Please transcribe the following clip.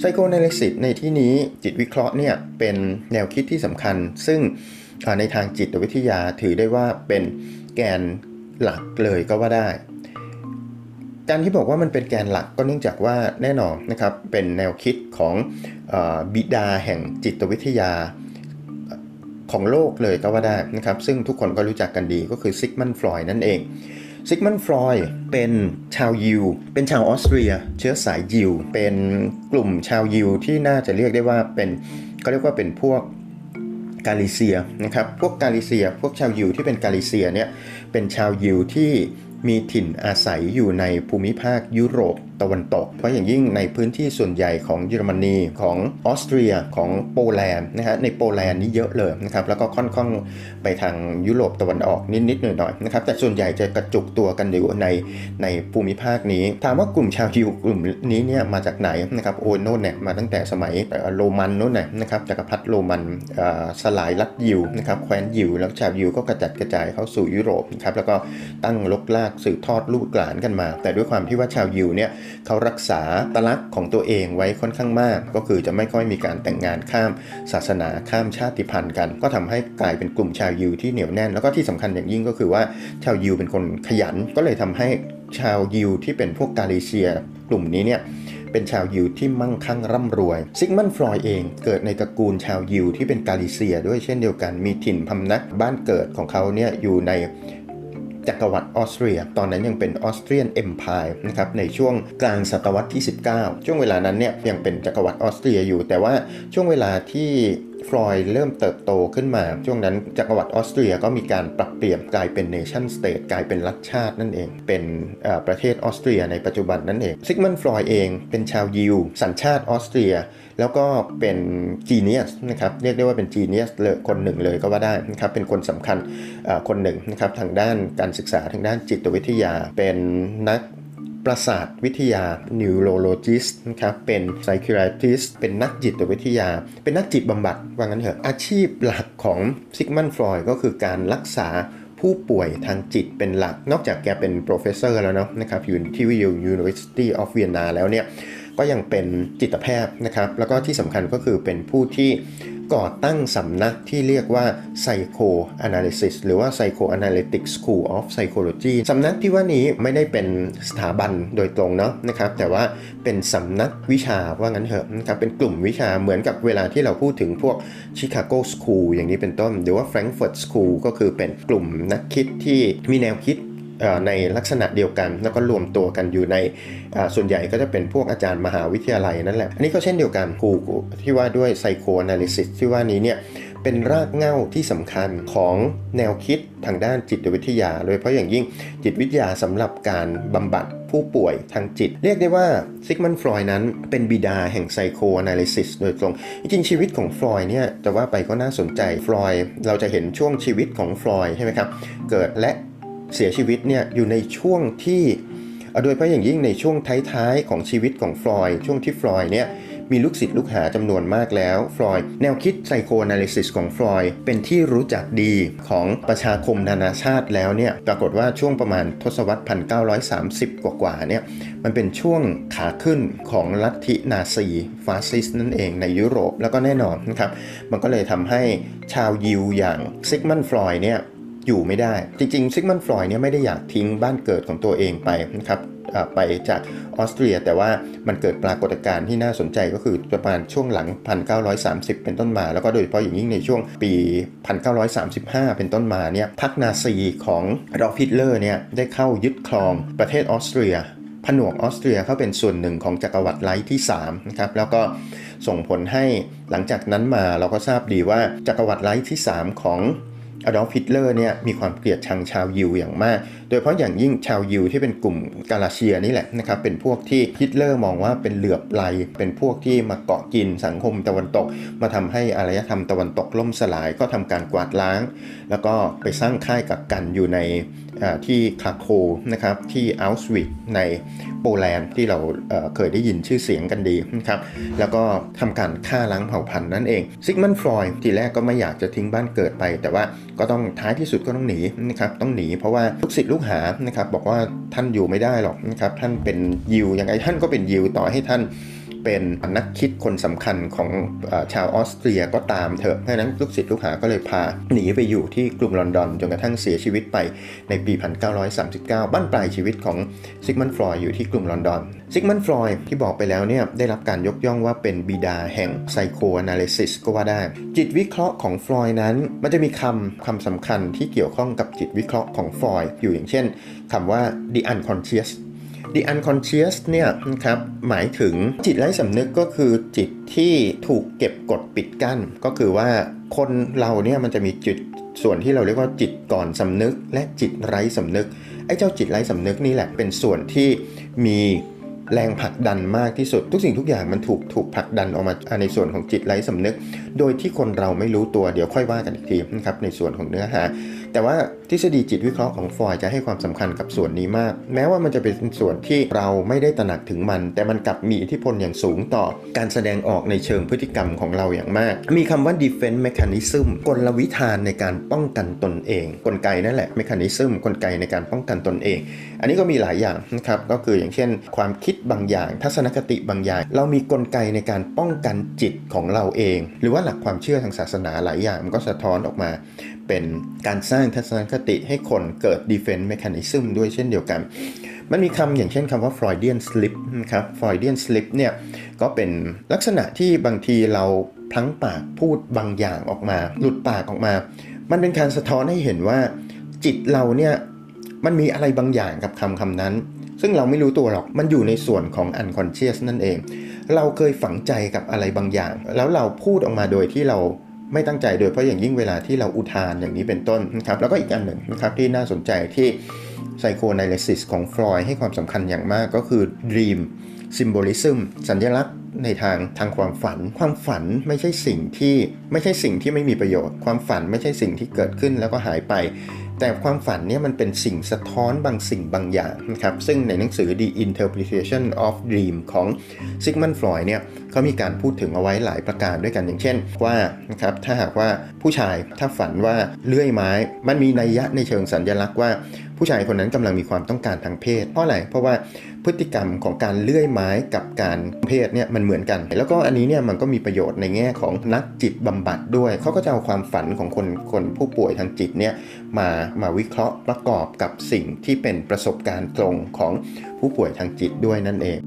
psychoanalysis ในที่นี้จิตวิเคราะห์เนี่ยเป็นแนวคิดที่สำคัญ ซึ่งในทางจิตวิทยาถือได้ว่าเป็นแกนหลักเลยก็ว่าได้ การที่บอกว่ามันเป็นแกนหลักก็เนื่องจากว่าแน่นอนนะครับเป็นแนวคิดของเอ่อบิดาแห่งจิตวิทยาของโลกเลยก็ว่าได้นะครับซึ่งทุกคนก็รู้จักกันดีก็คือซิกมันด์ ฟรอยด์นั่นเอง ซิกมันด์ ฟรอยด์เป็นชาวยิว เป็นชาวออสเตรีย เชื้อสายยิว เป็นกลุ่มชาวยิวที่น่าจะเรียกได้ว่าเป็นเขาเรียกว่าเป็นพวกกาลิเซียนะครับ พวกกาลิเซีย พวกชาวยิวที่เป็นกาลิเซียเนี่ย เป็นชาวยิวที่ มีถิ่นอาศัยอยู่ในภูมิภาคยุโรปตะวันตก เพราะอย่างยิ่งในพื้นที่ส่วนใหญ่ของเยอรมนีของออสเตรียของโปแลนด์นะฮะในโปแลนด์นี่เยอะเลยนะครับแล้วก็ค่อนข้างไปทางยุโรปตะวันออกนิดๆหน่อยๆนะครับแต่ส่วนใหญ่จะกระจุกตัวกันอยู่ในในภูมิภาคนี้ ถามว่ากลุ่มชาวยิวกลุ่มนี้เนี่ยมาจากไหนนะครับโอโน่นเนี่ยมาตั้งแต่สมัยโรมันโน่นน่ยนะครับจักรพรรดิโรมันสลายรัฐยิวนะครับแคว้นยิวแล้วชาวยิวก็กระจัดกระจายเข้าสู่ยุโรปนะครับแล้วก็ตั้งลกลากสืบทอดลูกหลานกันมา แต่ด้วยความที่ว่าชาวยิวเนี่ยเขารักษาตลักษณ์ของตัวเองไว้ค่อนข้างมาก ก็คือจะไม่ค่อยมีการแต่งงานข้ามศาสนาข้ามชาติพันธุ์กัน ก็ทำให้กลายเป็นกลุ่มชาวยิวที่เหนียวแน่น แล้วก็ที่สำคัญอย่างยิ่งก็คือว่าชาวยิวเป็นคนขยัน ก็เลยทำให้ชาวยิวที่เป็นพวกกาลิเซีย กลุ่มนี้เนี่ยเป็นชาวยิวที่มั่งคั่งร่ำรวย ซิกมันฟรอยเองเกิดในตระกูลชาวยิวที่เป็นกาลิเซียด้วยเช่นเดียวกัน มีถิ่นพำนักบ้านเกิดของเขาเนี่ยอยู่ใน จักรวรรดิออสเตรีย ตอนนั้นยังเป็นออสเตรียนเอ็มพายนะครับในช่วงกลางศตวรรษที่ 19 ช่วงเวลานั้นเนี่ยยังเป็นจักรวรรดิออสเตรียอยู่ แต่ว่าช่วงเวลาที่ ฟรอยด์เริ่มเติบโตขึ้นมา ช่วงนั้นจักรวรรดิออสเตรียก็มีการปรับเปลี่ยนกลายเป็น nation state กลายเป็นรัฐชาตินั่นเอง เป็นประเทศออสเตรียในปัจจุบันนั่นเองซิกมันด์ ฟรอยด์เองเป็นชาวยิว สัญชาติออสเตรีย แล้วก็เป็น genius นะครับเรียกได้ว่าเป็น genius เลยคนหนึ่งเลยก็ว่าได้นะครับเป็นคนสำคัญคนหนึ่งนะครับทางด้านการศึกษาทางด้านจิตวิทยาเป็นนัก ประสาทวิทยา neurologist นะครับ เป็น psychiatrist เป็นนักจิตวิทยา เป็นนักจิตบำบัด ว่างั้นเถอะ อาชีพหลักของซิกมันฟรอยก็คือการรักษาผู้ป่วยทางจิตเป็นหลัก นอกจากแกเป็น professor แล้วเนาะนะครับ อยู่ที่วิ University of Vienna แล้วเนี่ย ก็ยังเป็นจิตแพทย์นะครับ แล้วก็ที่สำคัญก็คือเป็นผู้ที่ ก่อตั้งสำนักที่เรียกว่า Psycho Analysis หรือว่า Psycho Analytic School of Psychology สำนักที่ว่านี้ไม่ได้เป็นสถาบันโดยตรงเนาะนะครับแต่ว่าเป็นสำนักวิชาว่างั้นเถอะนะครับเป็นกลุ่มวิชาเหมือนกับเวลาที่เราพูดถึงพวก Chicago School อย่างนี้เป็นต้น หรือว่า Frankfurt School ก็คือเป็นกลุ่มนักคิดที่มีแนวคิด ในลักษณะเดียวกัน แล้วก็รวมตัวกันอยู่ในส่วนใหญ่ก็จะเป็นพวกอาจารย์มหาวิทยาลัยนั่นแหละ อันนี้ก็เช่นเดียวกันครูที่ว่าด้วย psychoanalysis ที่ว่านี้เนี่ยเป็นรากเหง้าที่สำคัญของแนวคิดทางด้านจิตวิทยา โดยเฉพาะอย่างยิ่งจิตวิทยาสำหรับการบำบัดผู้ป่วยทางจิต เรียกได้ว่าซิกมันด์ ฟรอยด์นั้นเป็นบิดาแห่ง psychoanalysis โดยตรง จริงชีวิตของฟรอยด์เนี่ยจะว่าไปก็น่าสนใจฟรอยด์เราจะเห็นช่วงชีวิตของฟรอยด์ใช่ไหมครับ เกิดและ เสียชีวิตเนี่ยอยู่ในช่วงที่โดยเฉพาะอย่างยิ่งในช่วงท้ายๆของชีวิตของฟรอยด์ช่วงที่ฟรอยด์เนี่ยมีลูกศิษย์ลูกหาจำนวนมากแล้ว ฟรอยด์แนวคิด psychoanalysis ของฟรอยด์เป็นที่รู้จักดีของประชาคมนานาชาติแล้วเนี่ยปรากฏว่าช่วงประมาณทศวรรษ 1930 กว่าๆเนี่ยมันเป็นช่วงขาขึ้นของลัทธินาซีฟาสซิสต์นั่นเองในยุโรปแล้วก็แน่นอนนะครับ มันก็เลยทำให้ชาวยิวอย่างซิกมันด์ ฟรอยด์เนี่ย อยู่ไม่ได้ จริงๆซิกมันด์ ฟรอยด์เนี่ยไม่ได้อยากทิ้งบ้านเกิดของตัวเองไปนะครับไปจากออสเตรีย แต่ว่ามันเกิดปรากฏการณ์ที่น่าสนใจก็คือประมาณช่วงหลัง 1930 เป็นต้นมา แล้วก็โดยเฉพาะอย่างยิ่งในช่วงปี 1935 เป็นต้นมาเนี่ยพรรคนาซีของอดอล์ฟฮิตเลอร์เนี่ยได้เข้ายึดครองประเทศออสเตรียผนวกออสเตรียเข้าเป็นส่วนหนึ่งของจักรวรรดิไรช์ที่3นะครับแล้วก็ส่งผลให้หลังจากนั้นมาเราก็ทราบดีว่าจักรวรรดิไรช์ที่ 3 ของ อดอล์ฟฮิตเลอร์เนี่ยมีความเกลียดชังชาวยิวอย่างมาก โดยเฉพาะอย่างยิ่งชาวยิวที่เป็นกลุ่มกาลิเซียนี่แหละนะครับเป็นพวกที่ฮิตเลอร์มองว่าเป็นเหลือบไรเป็นพวกที่มาเกาะกินสังคมตะวันตก มาทำให้อารยธรรมตะวันตกล่มสลายก็ทำการกวาดล้าง แล้วก็ไปสร้างค่ายกักกันอยู่ใน ที่คราโคว์นะครับที่เอาชวิทซ์ในโปแลนด์ที่เราเคยได้ยินชื่อเสียงกันดีนะครับแล้วก็ทำการฆ่าล้างเผ่าพันธุ์นั่นเองซิกมันด์ ฟรอยด์ทีแรกก็ไม่อยากจะทิ้งบ้านเกิดไป แต่ว่าก็ต้องท้ายที่สุดก็ต้องหนีนะครับต้องหนีเพราะว่าลูกศิษย์ลูกหานะครับบอกว่าท่านอยู่ไม่ได้หรอกนะครับท่านเป็นยิวยังไงท่านก็เป็นยิวต่อให้ท่าน เป็นนักคิดคนสำคัญของอชาวออสเตรียก็ตามเถอะเพราะนั้นลูกศิษย์ลูกหาก็เลยพาหนีไปอยู่ที่กรุงลอนดอนจนกระทั่งเสียชีวิตไปในปี 1939 บั้นปลายชีวิตของซิกมันด์ ฟรอยด์อยู่ที่กรุงลอนดอนซิกมันด์ ฟรอยด์ที่บอกไปแล้วเนี่ยได้รับการยกย่องว่าเป็นบิดาแห่งไซโค a นาลิซิสก็ว่าได้ จิตวิเคราะห์ของฟรอยนั้น มันจะมีคำคำสำคัญที่เกี่ยวข้องกับจิตวิเคราะห์ของฟรอยอยู่อย่างเช่นคำว่า the unconscious the unconscious เนี่ยนะครับหมายถึงจิตไร้สำนึกก็คือจิตที่ถูกเก็บกดปิดกั้น ก็คือว่าคนเราเนี่ยมันจะมีจิตส่วนที่เราเรียกว่าจิตก่อนสำนึก และจิตไร้สำนึกไอ้เจ้าจิตไร้สำนึกนี่แหละเป็นส่วนที่มีแรงผลักดันมากที่สุด ทุกสิ่งทุกอย่างมันถูกถูกผลักดันออกมาในส่วนของจิตไร้สำนึก โดยที่คนเราไม่รู้ตัวเดี๋ยวค่อยว่ากันอีกทีนะครับในส่วนของเนื้อหา แต่ว่าทฤษฎีจิตวิเคราะห์ของฟอยจะให้ความสำคัญกับส่วนนี้มาก แม้ว่ามันจะเป็นส่วนที่เราไม่ได้ตระหนักถึงมัน แต่มันกลับมีอิทธิพลอย่างสูงต่อการแสดงออกในเชิงพฤติกรรมของเราอย่างมาก มีคำว่า defense mechanism กลวิธานในการป้องกันตนเอง กลไกนั่นแหละ mechanism กลไกในการป้องกันตนเอง อันนี้ก็มีหลายอย่างนะครับก็คืออย่างเช่น ความคิดบางอย่าง ทัศนคติบางอย่าง เรามีกลไกในการป้องกันจิตของเราเอง หรือว่าหลักความเชื่อทางศาสนาหลายอย่าง มันก็สะท้อนออกมา เป็นการสร้างทัศนคติให้คนเกิด defense mechanism ด้วยเช่นเดียวกัน มันมีคำอย่างเช่นคำว่า Freudian slip นะครับ Freudian slip เนี่ยก็เป็นลักษณะที่บางทีเราพลั้งปากพูดบางอย่างออกมา หลุดปากออกมา มันเป็นการสะท้อนให้เห็นว่า จิตเราเนี่ยมันมีอะไรบางอย่างกับคำคำนั้น ซึ่งเราไม่รู้ตัวหรอกมันอยู่ในส่วนของ unconscious นั่นเอง เราเคยฝังใจกับอะไรบางอย่าง แล้วเราพูดออกมาโดยที่เราไม่ตั้งใจโดยเฉพาะอย่างยิ่งเวลาที่เราอุทานอย่างนี้เป็นต้นนะครับแล้วก็อีกอันหนึ่งนะครับที่น่าสนใจที่ไซโค a น a ล y s i s ของฟรอยให้ความสำคัญอย่างมากก็คือ dream symbolism สัญลักษณ์ในทางทางความฝัน ความฝันไม่ใช่สิ่งที่ไม่ใช่สิ่งที่ไม่มีประโยชน์ ความฝันไม่ใช่สิ่งที่เกิดขึ้นแล้วก็หายไป แต่ความฝันเนี่ยมันเป็นสิ่งสะท้อนบางสิ่งบางอย่างนะครับ ซึ่งในหนังสือ The Interpretation of Dream ของซิกมันฟลอยเนี่ยเขามีการพูดถึงเอาไว้หลายประการด้วยกันอย่างเช่นว่านะครับถ้าหากว่าผู้ชายถ้าฝันว่าเลื่อยไม้ มันมีนัยยะในเชิงสัญลักษณ์ว่าผู้ชายคนนั้นกำลังมีความต้องการทางเพศ เพราะอะไรเพราะว่า พฤติกรรมของการเลื่อยไม้กับการเพศเนี่ยมันเหมือนกัน แล้วก็อันนี้เนี่ยมันก็มีประโยชน์ในแง่ของนักจิตบำบัดด้วย เขาก็จะเอาความฝันของคนคนผู้ป่วยทางจิตเนี่ยมามาวิเคราะห์ประกอบกับสิ่งที่เป็นประสบการณ์ตรงของผู้ป่วยทางจิตด้วยนั่นเอง